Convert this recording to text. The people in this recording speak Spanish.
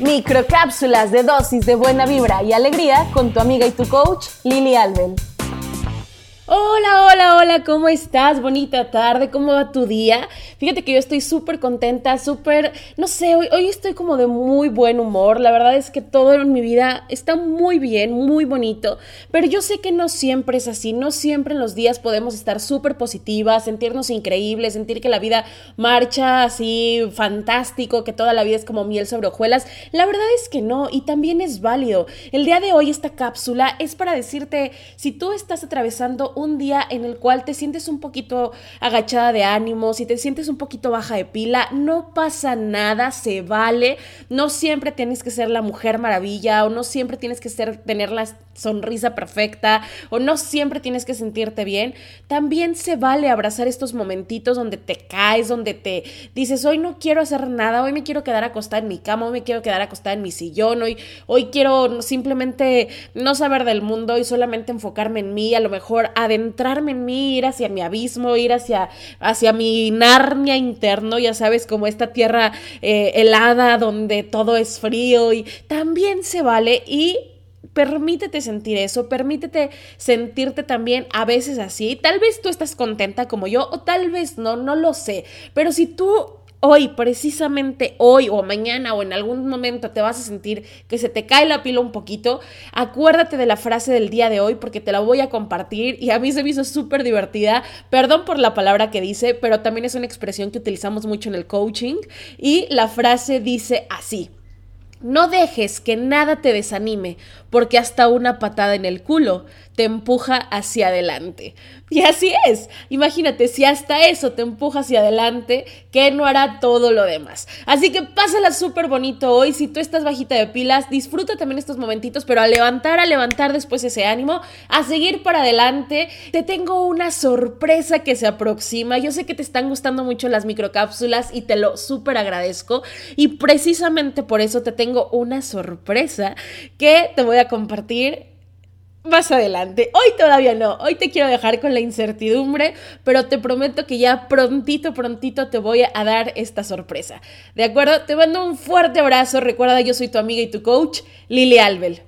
Microcápsulas de dosis de buena vibra y alegría con tu amiga y tu coach Lili Alben. Hola, hola, hola, ¿cómo estás? Bonita tarde, ¿cómo va tu día? Fíjate que yo estoy súper contenta, súper, no sé, hoy, hoy estoy como de muy buen humor. La verdad es que todo en mi vida está muy bien, muy bonito, pero yo sé que no siempre es así, no siempre en los días podemos estar súper positivas, sentirnos increíbles, sentir que la vida marcha así fantástico, que toda la vida es como miel sobre hojuelas. La verdad es que no, y también es válido. El día de hoy esta cápsula es para decirte, si tú estás atravesando un día en el cual te sientes un poquito agachada de ánimo, si te sientes un poquito baja de pila, no pasa nada, se vale. No siempre tienes que ser la mujer maravilla o no siempre tienes que ser, tener la sonrisa perfecta o no siempre tienes que sentirte bien. También se vale abrazar estos momentitos donde te caes, donde te dices, hoy no quiero hacer nada, hoy me quiero quedar acostada en mi cama, hoy me quiero quedar acostada en mi sillón, hoy, hoy quiero simplemente no saber del mundo y solamente enfocarme en mí, a lo mejor adentrarme en mí, ir hacia mi abismo, ir hacia, hacia mi Narnia interno, ya sabes, como esta tierra eh, helada donde todo es frío y también se vale y permítete sentir eso, permítete sentirte también a veces así. Tal vez tú estás contenta como yo o tal vez no, no lo sé, pero si tú hoy, precisamente hoy o mañana o en algún momento te vas a sentir que se te cae la pila un poquito, acuérdate de la frase del día de hoy porque te la voy a compartir y a mí se me hizo súper divertida. Perdón por la palabra que dice, pero también es una expresión que utilizamos mucho en el coaching y la frase dice así. No dejes que nada te desanime, porque hasta una patada en el culo te empuja hacia adelante. Y así es. Imagínate, si hasta eso te empuja hacia adelante, ¿qué no hará todo lo demás? Así que pásala súper bonito hoy. Si tú estás bajita de pilas, disfruta también estos momentitos, pero a levantar, a levantar después ese ánimo, a seguir para adelante. Te tengo una sorpresa que se aproxima. Yo sé que te están gustando mucho las microcápsulas y te lo súper agradezco. Y precisamente por eso te tengo una sorpresa que te voy a compartir más adelante. Hoy todavía no, hoy te quiero dejar con la incertidumbre, pero te prometo que ya prontito, prontito te voy a dar esta sorpresa. ¿De acuerdo? Te mando un fuerte abrazo. Recuerda, yo soy tu amiga y tu coach, Lili Albel.